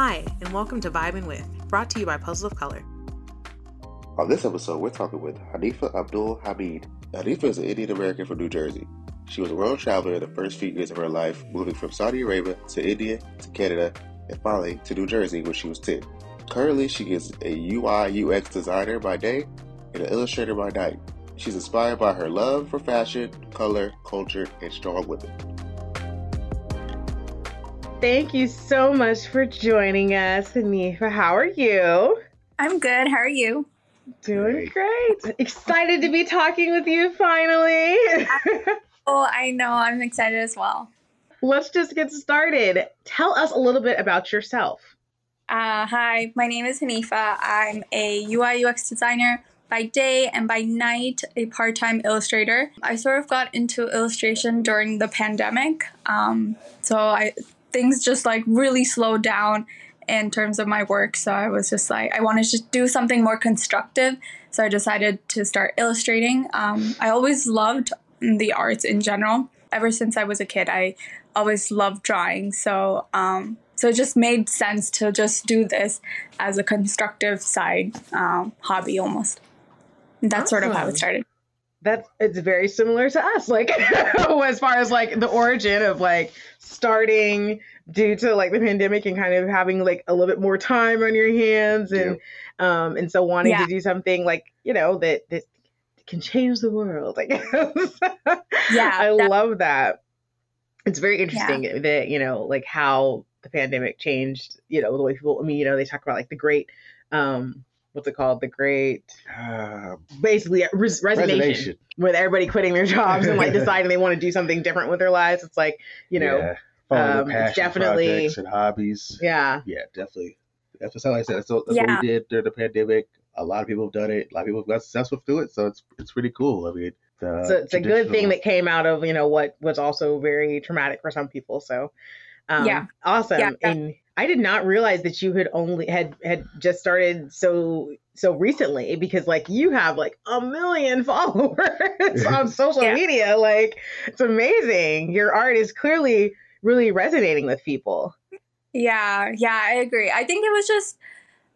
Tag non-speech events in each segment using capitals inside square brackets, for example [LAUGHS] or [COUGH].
Hi, and welcome to Vibing With, brought to you by Puzzle of Color. On this episode, we're talking with Hanifa Abdul Hamid. Hanifa is an Indian American from New Jersey. She was a world traveler in the first few years of her life, moving from Saudi Arabia to India to Canada and finally to New Jersey when she was 10. Currently, she is a UI UX designer by day and an illustrator by night. She's inspired by her love for fashion, color, culture, and strong women. Thank you so much for joining us, Hanifa. How are you? I'm good. How are you? Doing great. Excited to be talking with you finally. [LAUGHS] oh, I know. I'm excited as well. Let's just get started. Tell us a little bit about yourself. Uh, hi, my name is Hanifa. I'm a UI UX designer by day and by night a part-time illustrator. I sort of got into illustration during the pandemic. Um, so I things just like really slowed down in terms of my work. So I was just like, I wanted to do something more constructive. So I decided to start illustrating. Um, I always loved the arts in general. Ever since I was a kid, I always loved drawing. So, um, so it just made sense to just do this as a constructive side um, hobby almost. That's awesome. sort of how it started that's it's very similar to us like [LAUGHS] as far as like the origin of like starting due to like the pandemic and kind of having like a little bit more time on your hands and yeah. um and so wanting yeah. to do something like you know that that can change the world i [LAUGHS] guess yeah i that- love that it's very interesting yeah. that you know like how the pandemic changed you know the way people i mean you know they talk about like the great um what's it called? The great, uh, basically res- resignation, resignation, with everybody quitting their jobs and like [LAUGHS] deciding they want to do something different with their lives. It's like you know, yeah. um, it's definitely and hobbies. Yeah, yeah, definitely. That's what like I said. That's, that's yeah. what we did during the pandemic. A lot of people have done it. A lot of people have got successful through it. So it's it's pretty cool. I mean, uh, so it's a good thing that came out of you know what was also very traumatic for some people. So um, yeah, awesome. Yeah, and I did not realize that you had only had had just started so so recently because like you have like a million [LAUGHS] followers on [LAUGHS] social yeah. media. Like it's amazing. Your art is clearly really resonating with people. Yeah, yeah, I agree. I think it was just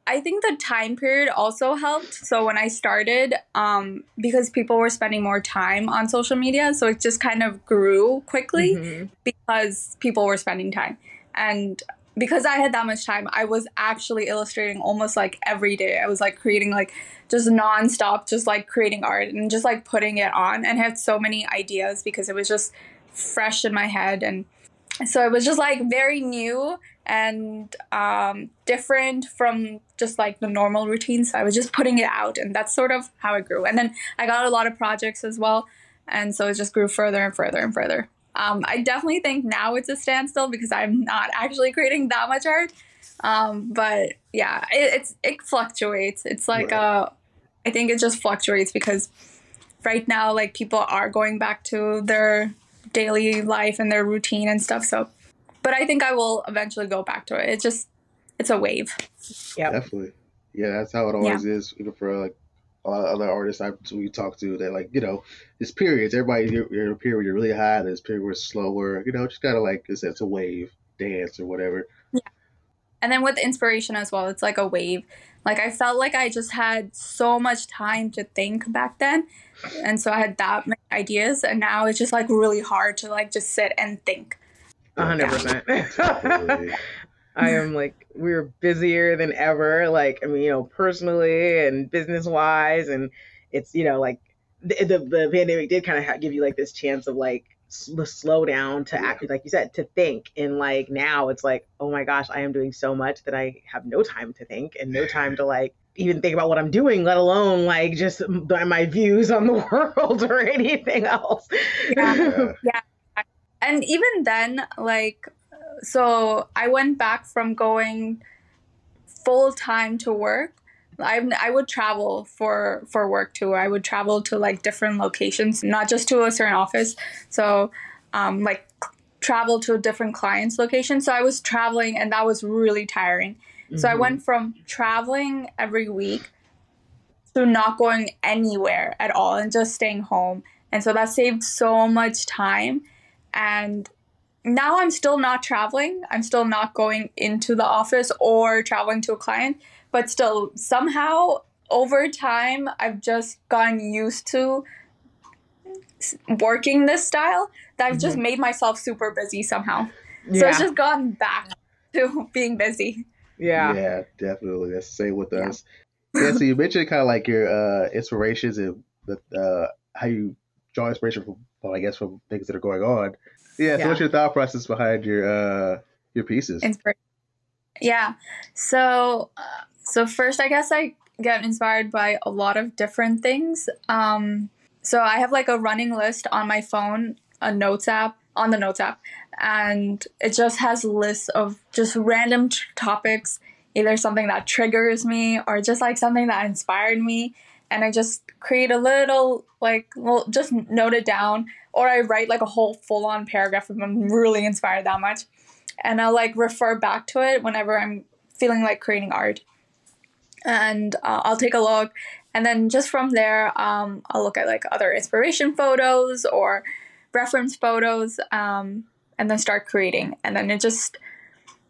I think the time period also helped. So when I started, um, because people were spending more time on social media, so it just kind of grew quickly mm-hmm. because people were spending time. And because I had that much time, I was actually illustrating almost like every day. I was like creating like just nonstop, just like creating art and just like putting it on and had so many ideas because it was just fresh in my head and so it was just like very new and um, different from just like the normal routine. So I was just putting it out, and that's sort of how it grew. And then I got a lot of projects as well, and so it just grew further and further and further. Um, I definitely think now it's a standstill because I'm not actually creating that much art. Um, but yeah, it, it's it fluctuates. It's like right. uh, I think it just fluctuates because right now like people are going back to their daily life and their routine and stuff. So, but I think I will eventually go back to it. It's just it's a wave. Yeah, definitely. Yeah, that's how it always yeah. is. Even for like a lot of other artists I we talk to, they like you know, it's periods. Everybody, you're, you're in a period where you're really high. There's period where it's slower. You know, just kind of like it's, it's a wave dance or whatever. Yeah. And then with inspiration as well, it's like a wave. Like I felt like I just had so much time to think back then, and so I had that many ideas, and now it's just like really hard to like just sit and think. Hundred percent. [LAUGHS] I am like we're busier than ever. Like I mean, you know, personally and business wise, and it's you know like the the, the pandemic did kind of give you like this chance of like the slow down to act like you said to think and like now it's like oh my gosh i am doing so much that i have no time to think and no time to like even think about what i'm doing let alone like just my views on the [LAUGHS] world or anything else yeah, yeah. And even then like so I went back from going full time to work. I I would travel for for work too. I would travel to like different locations, not just to a certain office. So, um, like travel to a different client's location. So I was traveling, and that was really tiring. Mm-hmm. So I mm-hmm. went from traveling every week to not going anywhere at all and just staying home. And so that saved so much time and now I'm still not traveling. I'm still not going into the office or traveling to a client, but still somehow over time I've just gotten used to working this style that I've just mm-hmm. made myself super busy somehow. Yeah. So it's just gone back [LAUGHS] to being busy. Yeah. Yeah, definitely. That's the same with yeah. us. Yeah, so you mentioned kind of like your uh, inspirations and the, uh, how you draw inspiration from, well, I guess, from things that are going on. Yeah, so yeah. what's your thought process behind your uh, your pieces? Inspir- yeah. So, uh, so first, I guess I get inspired by a lot of different things. Um, so I have like a running list on my phone, a notes app on the notes app, and it just has lists of just random t- topics, either something that triggers me or just like something that inspired me. And I just create a little like well just note it down or I write like a whole full on paragraph if I'm really inspired that much. And I'll like refer back to it whenever I'm feeling like creating art. And uh, I'll take a look. And then just from there, um, I'll look at like other inspiration photos or reference photos um, and then start creating. And then it just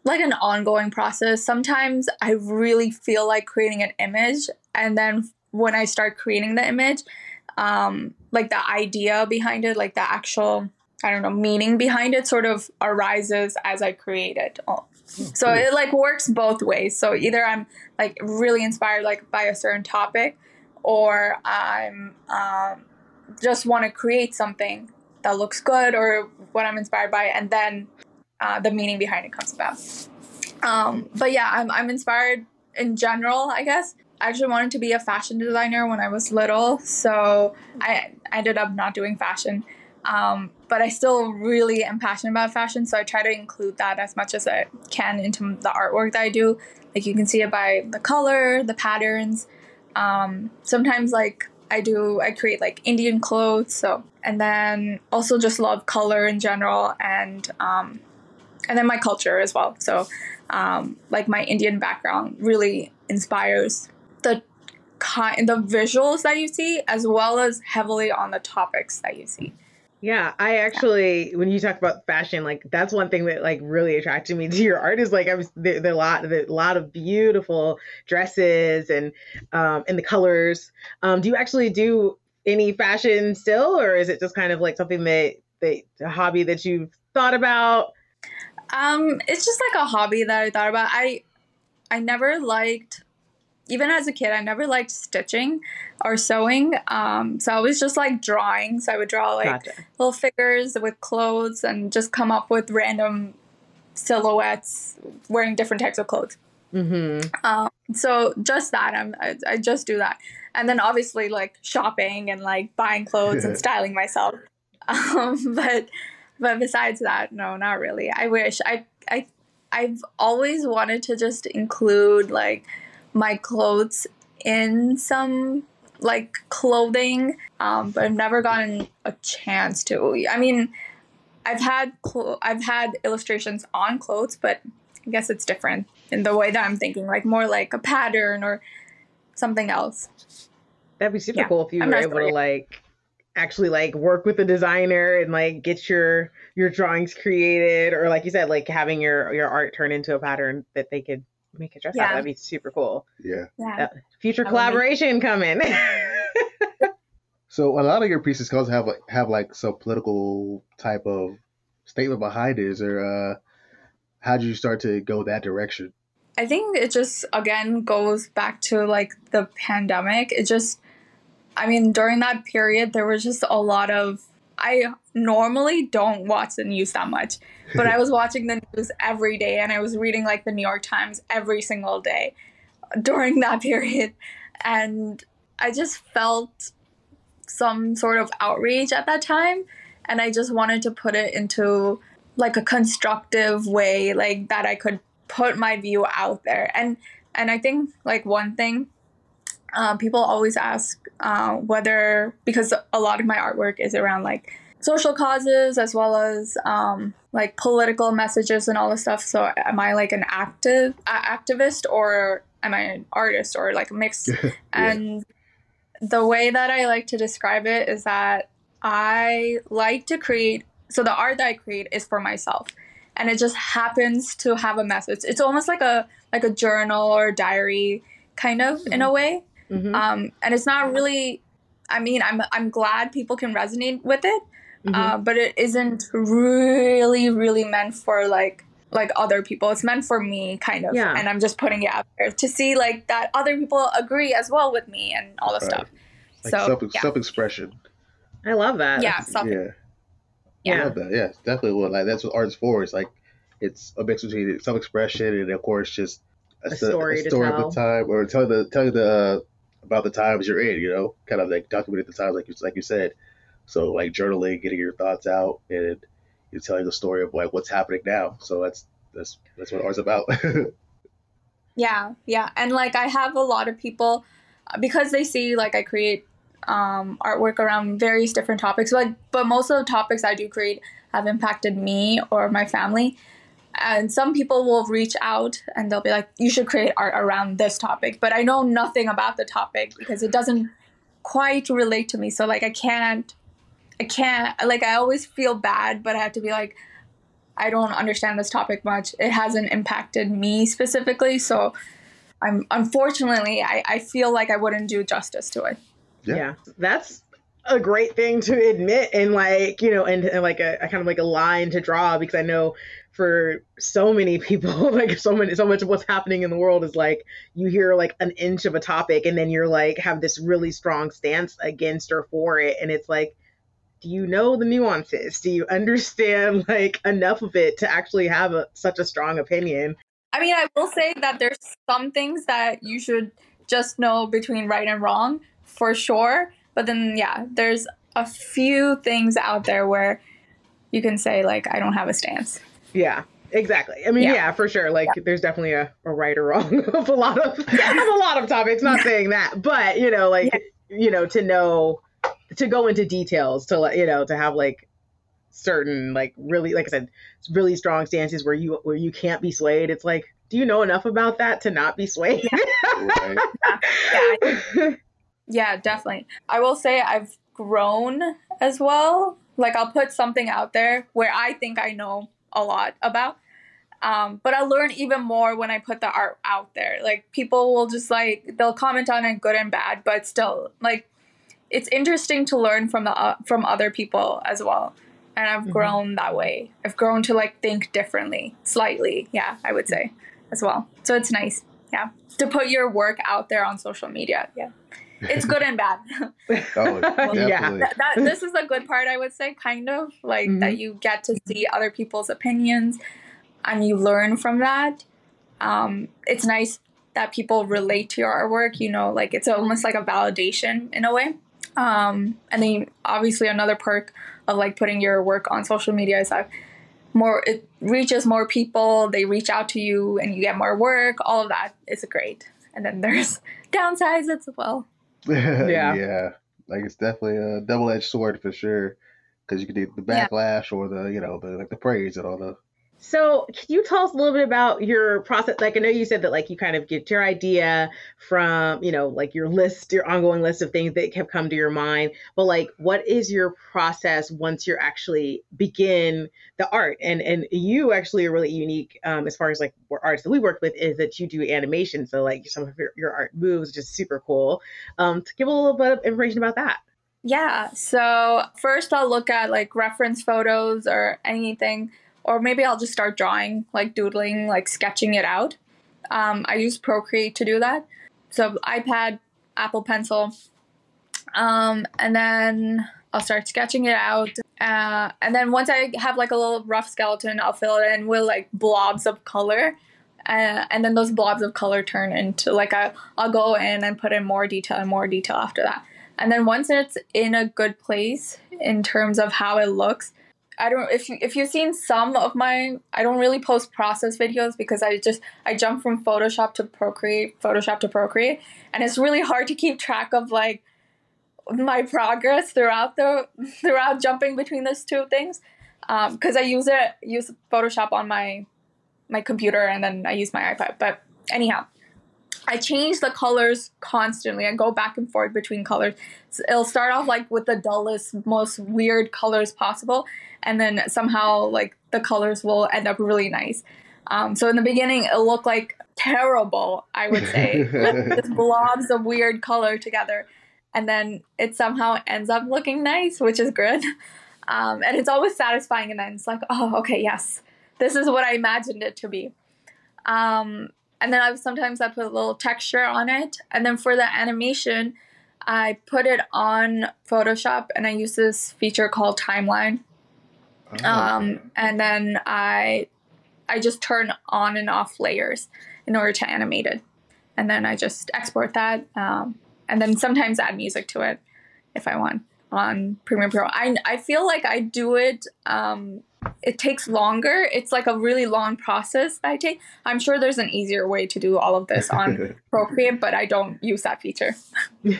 like an ongoing process. Sometimes I really feel like creating an image. And then when I start creating the image, um, like the idea behind it, like the actual, I don't know, meaning behind it sort of arises as I create it. Oh, so cool. it like works both ways. So either I'm like really inspired like by a certain topic or I'm um, just want to create something that looks good or what I'm inspired by and then uh, the meaning behind it comes about. Um, but yeah, I'm, I'm inspired in general, I guess, I actually wanted to be a fashion designer when I was little, so I ended up not doing fashion. Um, but I still really am passionate about fashion, so I try to include that as much as I can into the artwork that I do. Like you can see it by the color, the patterns. Um, sometimes like I do, I create like Indian clothes. So and then also just love color in general, and um, and then my culture as well. So um, like my Indian background really inspires kind the visuals that you see as well as heavily on the topics that you see. Yeah, I actually, yeah. when you talk about fashion, like that's one thing that like really attracted me to your art is like I was there a lot, there, a lot of beautiful dresses and um and the colors. Um, do you actually do any fashion still, or is it just kind of like something that that a hobby that you've thought about? Um, it's just like a hobby that I thought about. I I never liked even as a kid, I never liked stitching or sewing. Um, so I was just like drawing. So I would draw like gotcha. little figures with clothes and just come up with random silhouettes wearing different types of clothes. Mm-hmm. Um, so just that, I'm, I, I just do that. And then obviously like shopping and like buying clothes and [LAUGHS] styling myself. Um, [LAUGHS] but but besides that, no, not really. I wish I I I've always wanted to just include like my clothes in some like clothing, um, but I've never gotten a chance to. I mean, I've had clo- I've had illustrations on clothes, but I guess it's different in the way that I'm thinking, like more like a pattern or something else. That'd be super yeah, cool if you I'm were able to like actually like work with a designer and like get your your drawings created or like you said like having your your art turn into a pattern that they could make a dress yeah. out. That'd be super cool. Yeah. yeah. Uh, future collaboration coming. so a lot of your pieces also have like have like some political type of statement behind it. Is there uh how did you start to go that direction? I think it just again goes back to like the pandemic. It just I mean, during that period there was just a lot of I normally don't watch the news that much, but I was [LAUGHS] watching the news every day and I was reading like the New York Times every single day during that period. And I just felt some sort of outrage at that time. And I just wanted to put it into like a constructive way, like that I could put my view out there. And and I think like one thing uh, people always ask uh, whether because a lot of my artwork is around like social causes as well as um, like political messages and all this stuff. So am I like an active activist or am I an artist or like a mix? [LAUGHS] yeah. And the way that I like to describe it is that I like to create So the art that I create is for myself. And it just happens to have a message. It's almost like a like a journal or diary kind of mm-hmm. in a way. Mm-hmm. Um, and it's not really I mean, I'm I'm glad people can resonate with it. Mm-hmm. Uh, but it isn't really really meant for like like other people. It's meant for me, kind of. Yeah. And I'm just putting it out there to see like that other people agree as well with me and all the right. stuff. Like so self yeah. self expression. I love that. Yeah. Self- yeah. Yeah. I love that. Yeah, definitely what like that's what art's for. It's like it's a mix between self expression and of course just a, a story, a story of the time or tell the tell the uh, about the times you're in. You know, kind of like documenting the times like you like you said. So like journaling, getting your thoughts out, and you're telling the story of like what's happening now. So that's that's that's what art's about. [LAUGHS] yeah, yeah, and like I have a lot of people because they see like I create um, artwork around various different topics. But but most of the topics I do create have impacted me or my family. And some people will reach out and they'll be like, "You should create art around this topic," but I know nothing about the topic because it doesn't quite relate to me. So like I can't I can't like I always feel bad, but I have to be like I don't understand this topic much. It hasn't impacted me specifically, so I'm unfortunately I, I feel like I wouldn't do justice to it. Yeah. yeah. That's a great thing to admit and like, you know, and, and like a, a kind of like a line to draw because I know for so many people [LAUGHS] like so many so much of what's happening in the world is like you hear like an inch of a topic and then you're like have this really strong stance against or for it and it's like do you know the nuances? Do you understand [LAUGHS] like enough of it to actually have a, such a strong opinion? I mean, I will say that there's some things that you should just know between right and wrong for sure. But then, yeah, there's a few things out there where you can say, like, I don't have a stance. Yeah, exactly. I mean, yeah, yeah for sure. Like, yeah. there's definitely a, a, right or wrong [LAUGHS] of a lot of, of a lot of topics. Not saying that, but you know, like, you know, to know to go into details to let you know to have like certain like really like I said really strong stances where you where you can't be swayed. It's like do you know enough about that to not be swayed? yeah. [LAUGHS] yeah. yeah, definitely. I will say I've grown as well. Like I'll put something out there where I think I know a lot about. Um, but I learn even more when I put the art out there. Like people will just like they'll comment on it good and bad, but still like it's interesting to learn from the uh, from other people as well and i've mm-hmm. grown that way i've grown to like think differently slightly yeah i would say as well so it's nice yeah to put your work out there on social media yeah it's good and bad [LAUGHS] oh, [LAUGHS] yeah that, that, this is the good part i would say kind of like mm-hmm. that you get to see other people's opinions and you learn from that um, it's nice that people relate to your artwork you know like it's almost like a validation in a way um, and then obviously another perk of like putting your work on social media is that more it reaches more people, they reach out to you and you get more work, all of that is great. And then there's [LAUGHS] downsides as well. [LAUGHS] yeah. yeah. Like it's definitely a double edged sword for sure. Cause you could do the backlash yeah. or the, you know, the like the praise and all the so, can you tell us a little bit about your process? Like, I know you said that like you kind of get your idea from, you know, like your list, your ongoing list of things that have come to your mind. But like, what is your process once you're actually begin the art? And and you actually are really unique um, as far as like artists that we work with is that you do animation. So like some of your, your art moves, just super cool. Um, to give a little bit of information about that. Yeah. So first, I'll look at like reference photos or anything or maybe I'll just start drawing, like doodling, like sketching it out. Um, I use Procreate to do that. So iPad, Apple Pencil, um, and then I'll start sketching it out. Uh, and then once I have like a little rough skeleton, I'll fill it in with like blobs of color. Uh, and then those blobs of color turn into like a, I'll go in and put in more detail and more detail after that. And then once it's in a good place in terms of how it looks, I don't if you, if you've seen some of my I don't really post process videos because I just I jump from Photoshop to Procreate, Photoshop to Procreate, and it's really hard to keep track of like my progress throughout the [LAUGHS] throughout jumping between those two things because um, I use it use Photoshop on my my computer and then I use my iPad. But anyhow, I change the colors constantly. I go back and forth between colors. So it'll start off like with the dullest, most weird colors possible, and then somehow like the colors will end up really nice. Um, so in the beginning, it looked like terrible. I would say [LAUGHS] like just blobs of weird color together, and then it somehow ends up looking nice, which is good. [LAUGHS] Um, and it's always satisfying, and then it's like, oh, okay, yes, this is what I imagined it to be. Um, and then I sometimes I put a little texture on it, and then for the animation, I put it on Photoshop, and I use this feature called Timeline. Oh. Um, and then I I just turn on and off layers in order to animate it, and then I just export that, um, and then sometimes add music to it if I want on Premiere Pro. I I feel like I do it um, it takes longer. It's like a really long process that I take. I'm sure there's an easier way to do all of this on [LAUGHS] Procreate, but I don't use that feature. [LAUGHS] yeah.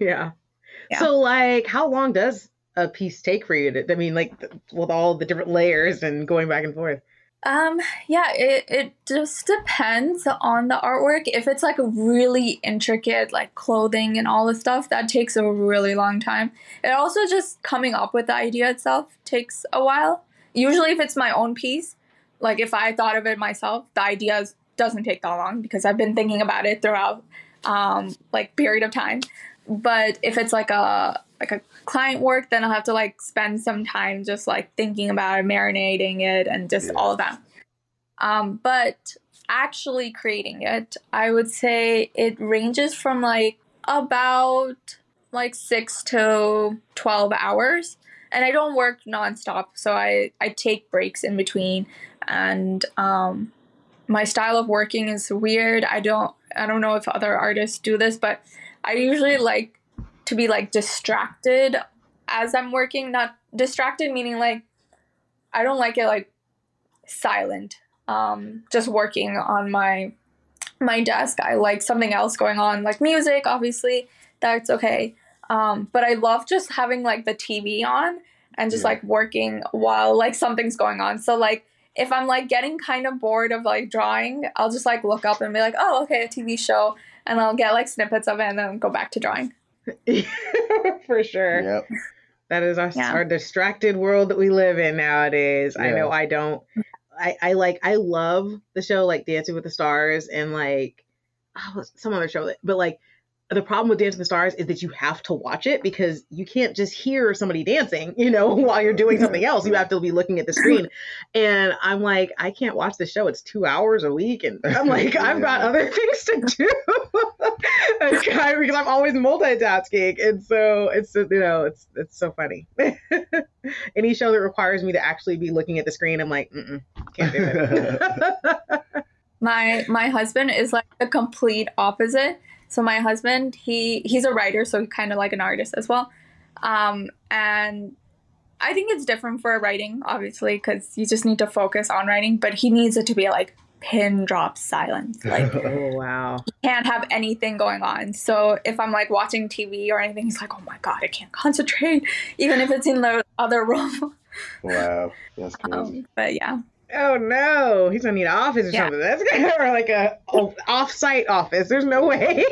yeah. So, like, how long does a piece take for you? To, I mean, like, with all the different layers and going back and forth. Um, yeah, it, it just depends on the artwork. If it's like a really intricate, like clothing and all the stuff, that takes a really long time. It also just coming up with the idea itself takes a while usually if it's my own piece, like if I thought of it myself, the idea doesn't take that long because I've been thinking about it throughout um like period of time. But if it's like a like a client work, then I'll have to like spend some time just like thinking about it, marinating it, and just yeah. all of that. Um, but actually creating it, I would say it ranges from like about like six to 12 hours and I don't work nonstop, so I I take breaks in between, and um, my style of working is weird. I don't I don't know if other artists do this, but I usually like to be like distracted as I'm working. Not distracted meaning like I don't like it like silent. Um, just working on my my desk. I like something else going on, like music, obviously. That's okay. Um, but I love just having like the TV on and just yeah. like working while like something's going on. So like if I'm like getting kind of bored of like drawing, I'll just like look up and be like, oh, okay, a TV show, and I'll get like snippets of it and then go back to drawing. [LAUGHS] For sure. Yep. That is our, yeah. our distracted world that we live in nowadays. Yeah. I know I don't. I, I like I love the show like Dancing with the Stars and like oh, some other show, but like the problem with Dancing with the Stars is that you have to watch it because you can't just hear somebody dancing, [LAUGHS] you know, while you're doing something else. You have to be looking at the screen. And I'm like, I can't watch the show. It's two hours a week. And I'm [LAUGHS] like, I've got other [LAUGHS] things to do. because I'm always multitasking. And so it's, you know, it's, it's so funny. Any show that requires me to actually be looking at the screen, I'm like, can't do it. my, my husband is like the complete opposite so my husband, he he's a writer, so kind of like an artist as well. Um, and I think it's different for writing, obviously, because you just need to focus on writing. But he needs it to be like pin drop silence. [LAUGHS] Like, oh wow, can't have anything going on. So if I'm like watching TV or anything, he's like, oh my god, I can't concentrate, even if it's in the other [LAUGHS] room. wow, that's crazy. Um, but yeah oh no, he's gonna need an office or yeah. something. That's gonna or like a off-site office. There's no way.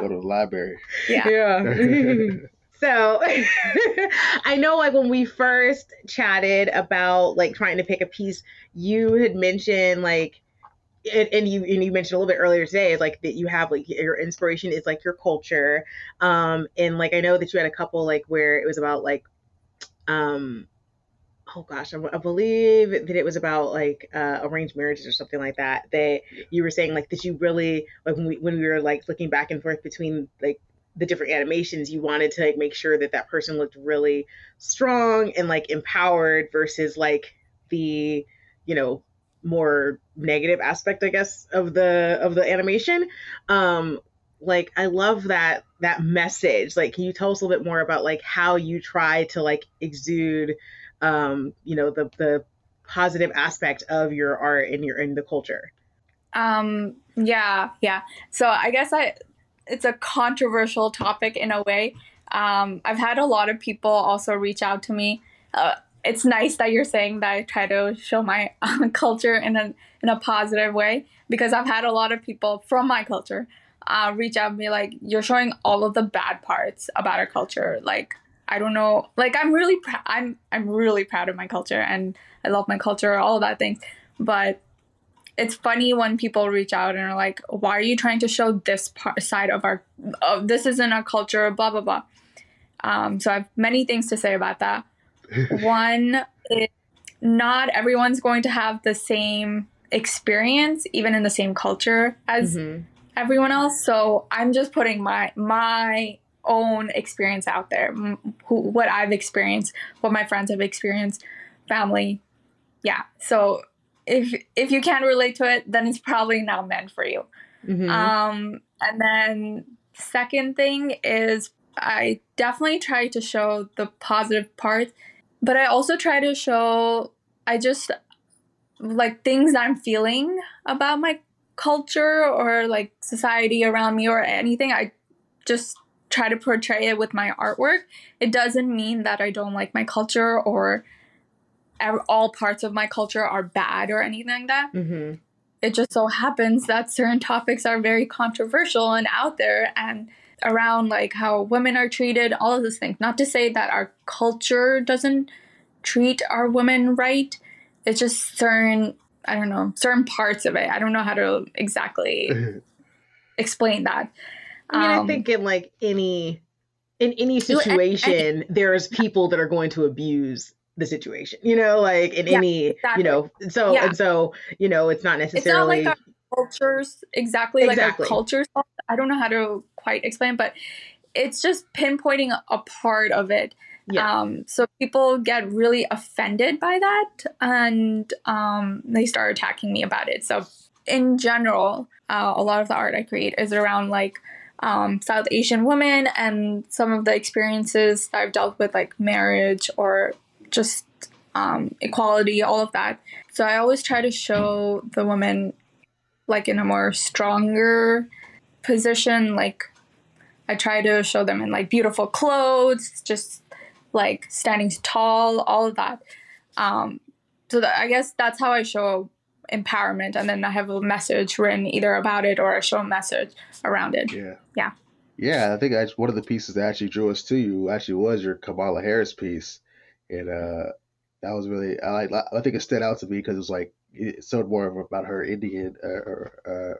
Go to the library. Yeah. Yeah. [LAUGHS] so [LAUGHS] I know like when we first chatted about like trying to pick a piece, you had mentioned like and, and, you and you mentioned a little bit earlier today is like that you have like your inspiration is like your culture um and like i know that you had a couple like where it was about like um oh gosh, I, I, believe that it was about like uh, arranged marriages or something like that. That you were saying like that you really like when we when we were like looking back and forth between like the different animations, you wanted to like make sure that that person looked really strong and like empowered versus like the you know more negative aspect I guess of the of the animation. Um, like I love that that message. Like, can you tell us a little bit more about like how you try to like exude um, you know, the the positive aspect of your art and your in the culture? Um, yeah, yeah. So I guess I it's a controversial topic in a way. Um, I've had a lot of people also reach out to me. Uh, it's nice that you're saying that I try to show my uh, [LAUGHS] culture in a in a positive way because I've had a lot of people from my culture uh, reach out and be like, "You're showing all of the bad parts about our culture." Like, I don't know, like I'm really pr- I'm I'm really proud of my culture and I love my culture, all of that things, but it's funny when people reach out and are like, "Why are you trying to show this part, side of our? This isn't our culture." Blah blah blah. Um, so I have many things to say about that. [LAUGHS] One is not everyone's going to have the same experience, even in the same culture as mm-hmm. everyone else. So I'm just putting my my own experience out there, who, what I've experienced, what my friends have experienced, family. Yeah. So if if you can't relate to it, then it's probably not meant for you. Mm-hmm. Um, and then second thing is I definitely try to show the positive parts, but I also try to show I just like things I'm feeling about my culture or like society around me or anything. I just try to portray it with my artwork. It doesn't mean that I don't like my culture or all parts of my culture are bad or anything like that. Mm-hmm. It just so happens that certain topics are very controversial and out there and around like how women are treated, all of those things. Not to say that our culture doesn't treat our women right. It's just certain I don't know, certain parts of it. I don't know how to exactly [LAUGHS] explain that. I mean, um, I think in like any in any situation, there's people that are going to abuse the situation, you know, like in yeah, any, exactly. you know, so yeah. and so, you know, it's not necessarily it's not like cultures exactly, exactly. like our cultures. I don't know how to quite explain, but it's just pinpointing a part of it. Yeah. Um, so people get really offended by that and um, they start attacking me about it. So in general, uh, a lot of the art I create is around like um, South Asian women and some of the experiences I've dealt with, like marriage or just um, equality, all of that. So I always try to show the women like in a more stronger position. Like I try to show them in like beautiful clothes, just like standing tall, all of that. Um, so that, I guess that's how I show empowerment, and then I have a message written either about it or a show a message around it. Yeah. Yeah. Yeah, I think I, one of the pieces that actually drew us to you actually was your Kamala Harris piece and uh, that was really I like I think it stood out to me because it was like it showed more about her Indian uh, uh,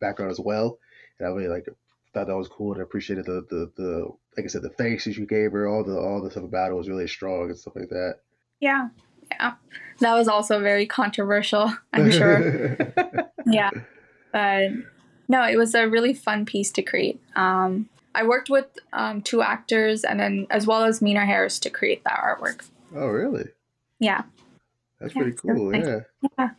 background as well, and I really like thought that was cool and appreciated the, the the like I said the faces you gave her, all the all the stuff about it was really strong and stuff like that. Yeah, yeah, that was also very controversial. I'm sure. [LAUGHS] yeah, but no, it was a really fun piece to create. Um, I worked with um, two actors and then as well as Meena Harris to create that artwork. Oh, really? Yeah. That's yeah, pretty cool. yeah. Yeah.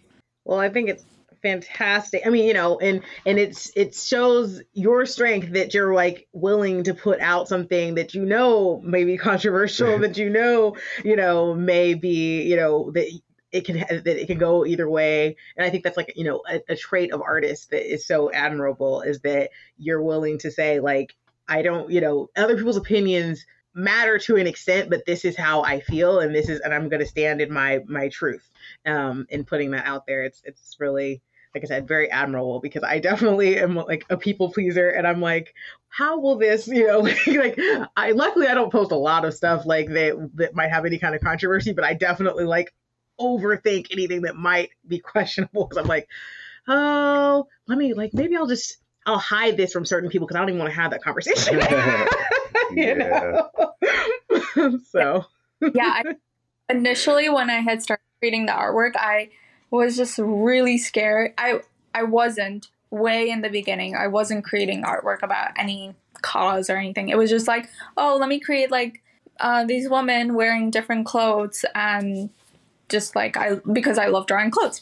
Well, I think it's fantastic. I mean, you know, and and it's it shows your strength that you're like willing to put out something that you know may be [LAUGHS] controversial, [LAUGHS] that you know, you know, may be, you know, that it can that it can go either way and i think that's like you know a, a, trait of artists that is so admirable is that you're willing to say like I don't, you know, other people's opinions matter to an extent, but this is how I feel, and this is, and I'm going to stand in my my truth. Um, in putting that out there, it's it's really, like I said, very admirable because I [LAUGHS] definitely am like a people pleaser, and I'm like, how will this, you know, like, [LAUGHS] like I luckily I don't post a lot of stuff like that that might have any kind of controversy, but I definitely like overthink anything that might be [LAUGHS] questionable because I'm like, oh, let me like maybe I'll just I'll hide this from certain people because I don't even want to have that conversation. you know? so yeah, I, initially when I had started reading the artwork, I was just really scary. I I wasn't way in the beginning. I wasn't creating artwork about any cause or anything. It was just like, oh, let me create like uh, these women wearing different clothes and just like I because I love drawing clothes.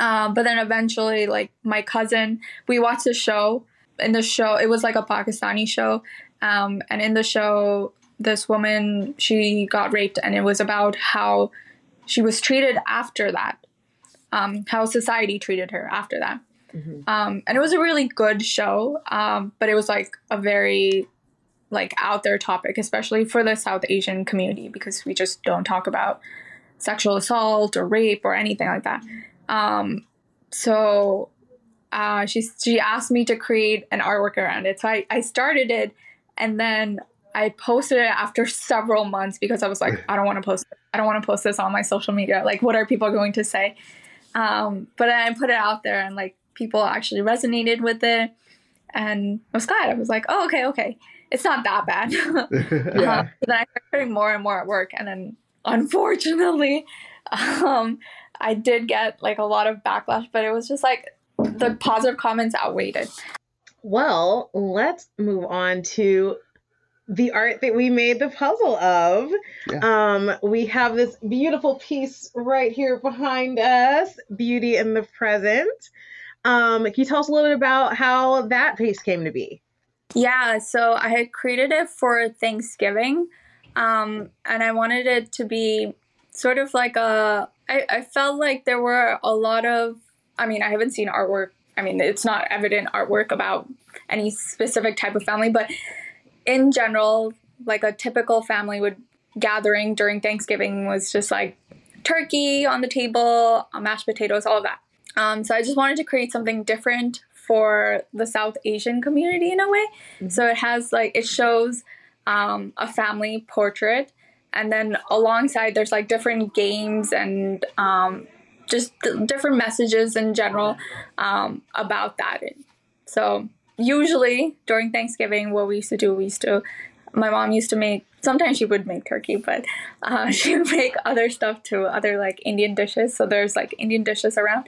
Um, but then eventually, like my cousin, we watched a show. In the show, it was like a Pakistani show, um, and in the show, this woman she got raped, and it was about how she was treated after that, um, how society treated her after that. Mm-hmm. Um, and it was a really good show, um, but it was like a very like out there topic, especially for the South Asian community, because we just don't talk about sexual assault or rape or anything like that. Um, so uh, she she asked me to create an artwork around it. So I, I started it, and then I posted it after several months because I was like, I don't want to post. It. I don't want to post this on my social media. Like, what are people going to say? Um, but I put it out there, and like people actually resonated with it, and I was glad. I was like, oh, okay, okay, it's not that bad. [LAUGHS] [LAUGHS] yeah. Um, then I started putting more and more at work, and then unfortunately, [LAUGHS] um, I did get like a lot of backlash, but it was just like the positive comments outweighed it. Well, let's move on to the art that we made the puzzle of. Yeah. Um, we have this beautiful piece right here behind us, Beauty in the Present. Um, can you tell us a little bit about how that piece came to be? Yeah, so I had created it for Thanksgiving, um, and I wanted it to be sort of like a. I, I felt like there were a lot of. I mean, I haven't seen artwork. I mean, it's not evident artwork about any specific type of family, but in general, like a typical family would gathering during Thanksgiving was just like turkey on the table, uh, mashed potatoes, all of that. Um, so I just wanted to create something different for the South Asian community in a way. Mm-hmm. So it has like it shows um, a family portrait, and then alongside there's like different games and um, just different messages in general um, about that. So usually during Thanksgiving, what we used to do, we used to, my mom used to make, sometimes she would make turkey, but uh, [LAUGHS] she would make other stuff too, other like Indian dishes. So there's like Indian dishes around.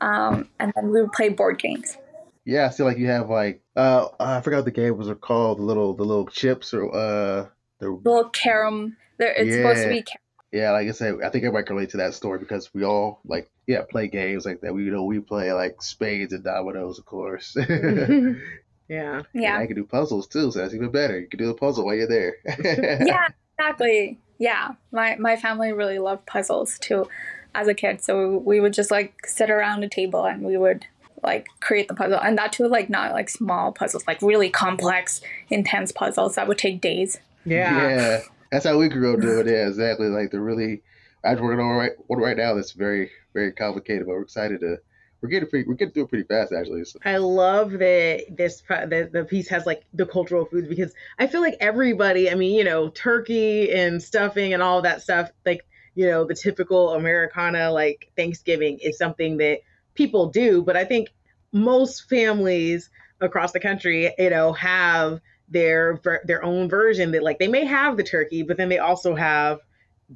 Um, and then we would play board games. Yeah, I feel like you have like, uh, I forgot what the game was called, the little, the little chips or, uh, the little carom. There, it's yeah. supposed to be carom yeah, like I said, I think everybody can relate to that story because we all like yeah play games like that. We you know we play like spades and dominoes, of course. [LAUGHS] [LAUGHS] yeah, yeah. I can do puzzles too, so that's even better. You can do a puzzle while you're there. [LAUGHS] yeah, exactly. Yeah, my my family really loved puzzles too, as a kid. So we would just like sit around a table and we would like create the puzzle, and that too like not like small puzzles, like really complex, intense puzzles that would take days. Yeah. Yeah. That's how we grew up doing it. Yeah, exactly. Like the really, I'm working on right one right now that's very very complicated, but we're excited to. We're getting pretty, we're getting through it pretty fast actually. So. I love that this the, the piece has like the cultural foods because I feel like everybody, I mean, you know, turkey and stuffing and all that stuff, like you know, the typical Americana like Thanksgiving is something that people do, but I think most families across the country, you know, have their their own version that like they may have the turkey, but then they also have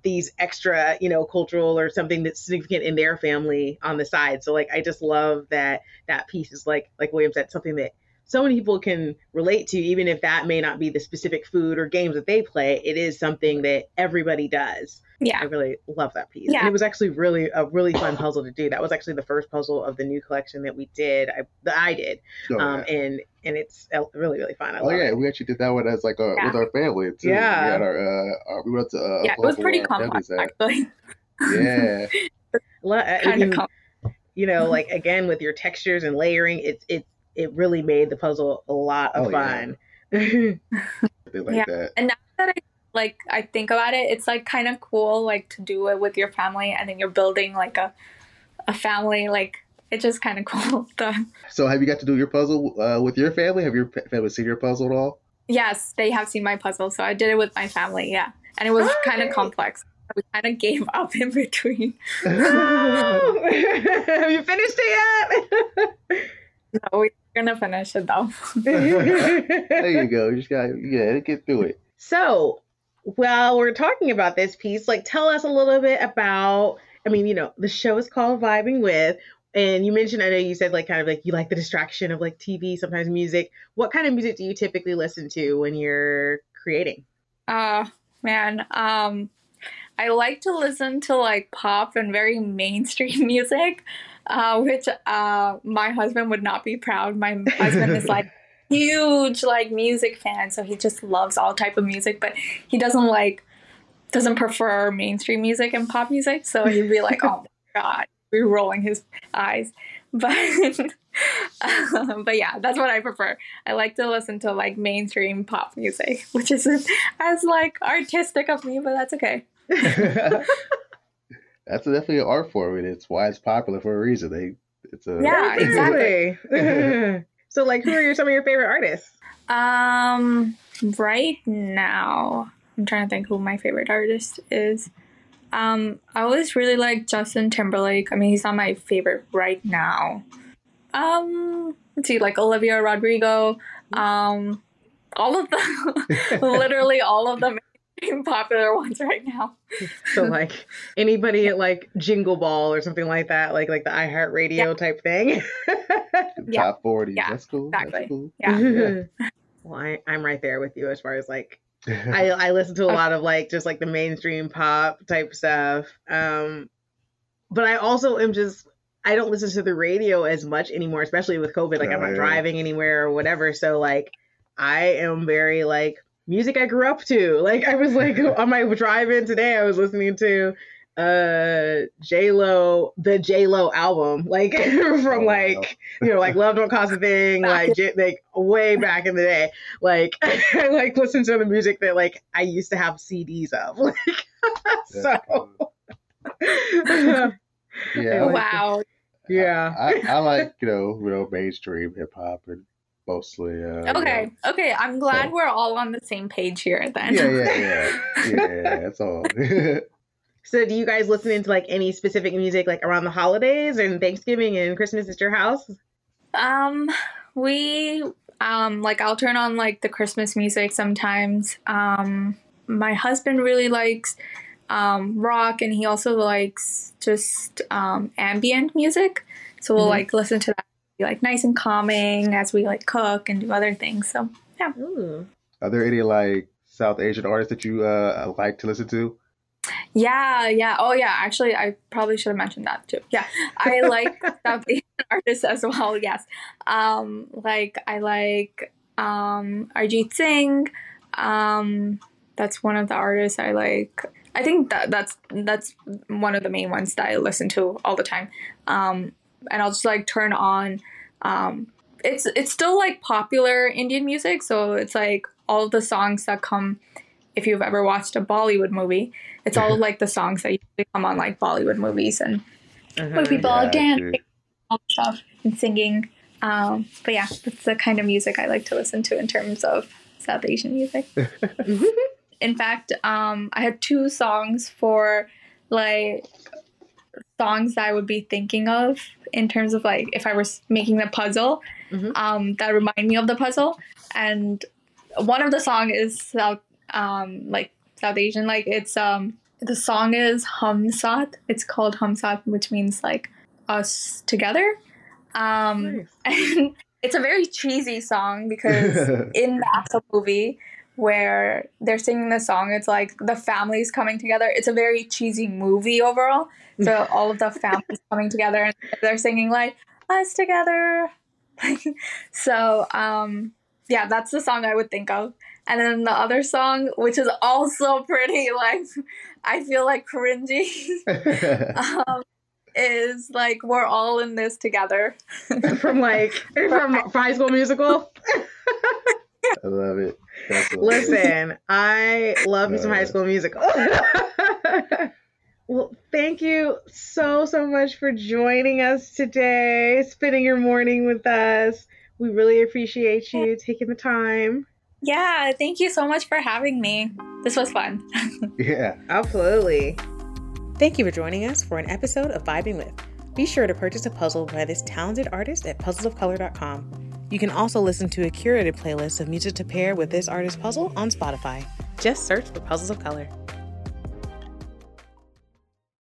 these extra, you know, cultural or something that's significant in their family on the side. So like I just love that that piece is like like William said, something that so many people can relate to, even if that may not be the specific food or games that they play. It is something that everybody does. Yeah, I really love that piece. Yeah, and it was actually really a really fun puzzle to do. That was actually the first puzzle of the new collection that we did. I that I did, oh, um, yeah. and and it's really really fun. I oh yeah, it. we actually did that one as like a, yeah. with our family too. Yeah, we had our, uh, our we went to uh, yeah, it was pretty complex actually. Yeah, kind of complex. You know, like again with your textures and layering, it's it it really made the puzzle a lot of oh, fun. [LAUGHS] Yeah. like yeah. that. And now that I like I think about it, it's like kind of cool like to do it with your family and then you're building like a a family like it's just kind of [LAUGHS] cool. so have you got to do your puzzle uh, with your family? Have your family seen your puzzle at all? Yes, they have seen my puzzle. So I did it with my family. Yeah, and it was kind of complex. We kind of gave [LAUGHS] up in between. Oh! have you finished it yet? no, we're gonna finish it though. [LAUGHS] there you go. You just got yeah, get through it. So while we're talking about this piece, like tell us a little bit about. I mean, you know, the show is called Vibing with. And you mentioned, I know you said like kind of like you like the distraction of like TV, sometimes music. What kind of music do you typically listen to when you're creating? Uh, man, um, I like to listen to like pop and very mainstream [LAUGHS] music, uh, which uh, my husband would not be proud. My husband is like [LAUGHS] huge like music fan, so he just loves all type of music, but he doesn't like doesn't prefer mainstream music and pop music. So he'd be like, "Oh my [LAUGHS] god." Be rolling his eyes. But [LAUGHS] but yeah, that's what I prefer. I like to listen to like mainstream pop music, which isn't as like artistic of me, but that's okay. That's definitely an art form, and it's why it's popular for a reason. They, it's a Yeah, exactly. [LAUGHS] so, like, who are your, some of your favorite artists? Um, right now, I'm trying to think who my favorite artist is. Um, I always really like Justin Timberlake. I mean, he's not my favorite right now. Um, let's see, like Olivia Rodrigo. Um, all of them, [LAUGHS] literally all of the main popular [LAUGHS] ones right now. So, like, anybody at like Jingle Ball or something like that, like like the iHeartRadio Yeah. type thing. Yeah. top forty. Yeah, That's cool. exactly. That's cool. [LAUGHS] Yeah. Well, I, I'm right there with you as far as like [LAUGHS] I, I listen to a lot of like just like the mainstream pop type stuff. Um, but I also am just I don't listen to the radio as much anymore, especially with COVID. Like I'm not yeah. driving anywhere or whatever. So like I am very like music I grew up to. Like I was like [LAUGHS] on my drive in today, I was listening to uh J Lo the J Lo album, like [LAUGHS] from Oh, wow. like you know like Love Don't Cost a Thing, like J- like way back in the day. Like [LAUGHS] I like listen to the music that like I used to have CDs of. Like so cool. yeah. Yeah, like- wow. I, I like you know you know mainstream hip hop and mostly. Uh, you Okay. Okay. I'm glad So- we're all on the same page here then. Yeah, yeah, [LAUGHS] yeah, yeah. That's all. [LAUGHS] So do you guys listen into like any specific music like around the holidays and Thanksgiving and Christmas at your house? Um, we um like I'll turn on like the Christmas music sometimes. Um, my husband really likes um rock, and he also likes just um ambient music. So we'll Mhm. like listen to that, be like nice and calming as we like cook and do other things. So Ooh. Are there any like South Asian artists that you uh like to listen to? yeah, yeah. Oh yeah. Actually, I probably should have mentioned that too. Yeah, I [LAUGHS] like South Asian [LAUGHS] artists as well. Yes. Um, like I like um Arijit Singh. Um, that's one of the artists I like. I think that that's that's one of the main ones that I listen to all the time. Um, and I'll just like turn on. Um, it's it's still like popular Indian music, so it's like all of the songs that come. If you've ever watched a Bollywood movie, it's all [LAUGHS] like the songs that usually come on like Bollywood movies and Uh-huh. where people Yeah, dancing agree. all stuff and singing. Um, but yeah, that's the kind of music I like to listen to in terms of South Asian music. [LAUGHS] in fact, um, I had two songs for like songs that I would be thinking of in terms of like if I was making the puzzle Mhm. um, that remind me of the puzzle. And one of the song is South um, like South Asian, like it's um the song is Hum Saath. It's called Hum Saath, which means like us together. Um, Nice. [LAUGHS] and it's a very cheesy song because [LAUGHS] in the actual movie where they're singing the song, it's like the families coming together. It's a very cheesy movie overall. So [LAUGHS] all of the families coming together and they're singing like us together. [LAUGHS] so um yeah, that's the song I would think of. And then the other song, which is also [LAUGHS] pretty like I feel like cringy, um, is like we're all in this together. from like from High School Musical. I love it. Listen, I love me some. High School Musical. [LAUGHS] well, thank you so so much for joining us today, spending your morning with us. We really appreciate you taking the time. Yeah, thank you so much for having me. This was fun. [LAUGHS] Yeah. Absolutely. Thank you for joining us for an episode of Vibing With. Be sure to purchase a puzzle by this talented artist at puzzlesofcolor.com. You can also listen to a curated playlist of music to pair with this artist's puzzle on Spotify. Just search for Puzzles of Color.